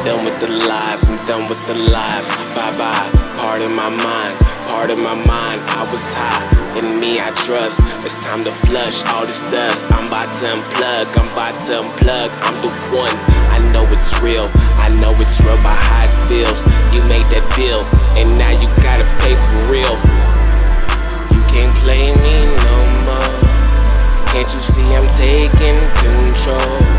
i'm done with the lies. Bye bye, part of my mind, part of my mind. I was high, in me I trust. It's time to flush all this dust. I'm about to unplug, I'm about to unplug. I'm the one, I know it's real. I know it's real by how it feels. You made that deal, and now you gotta pay for real. You can't play me no more. Can't you see I'm taking control?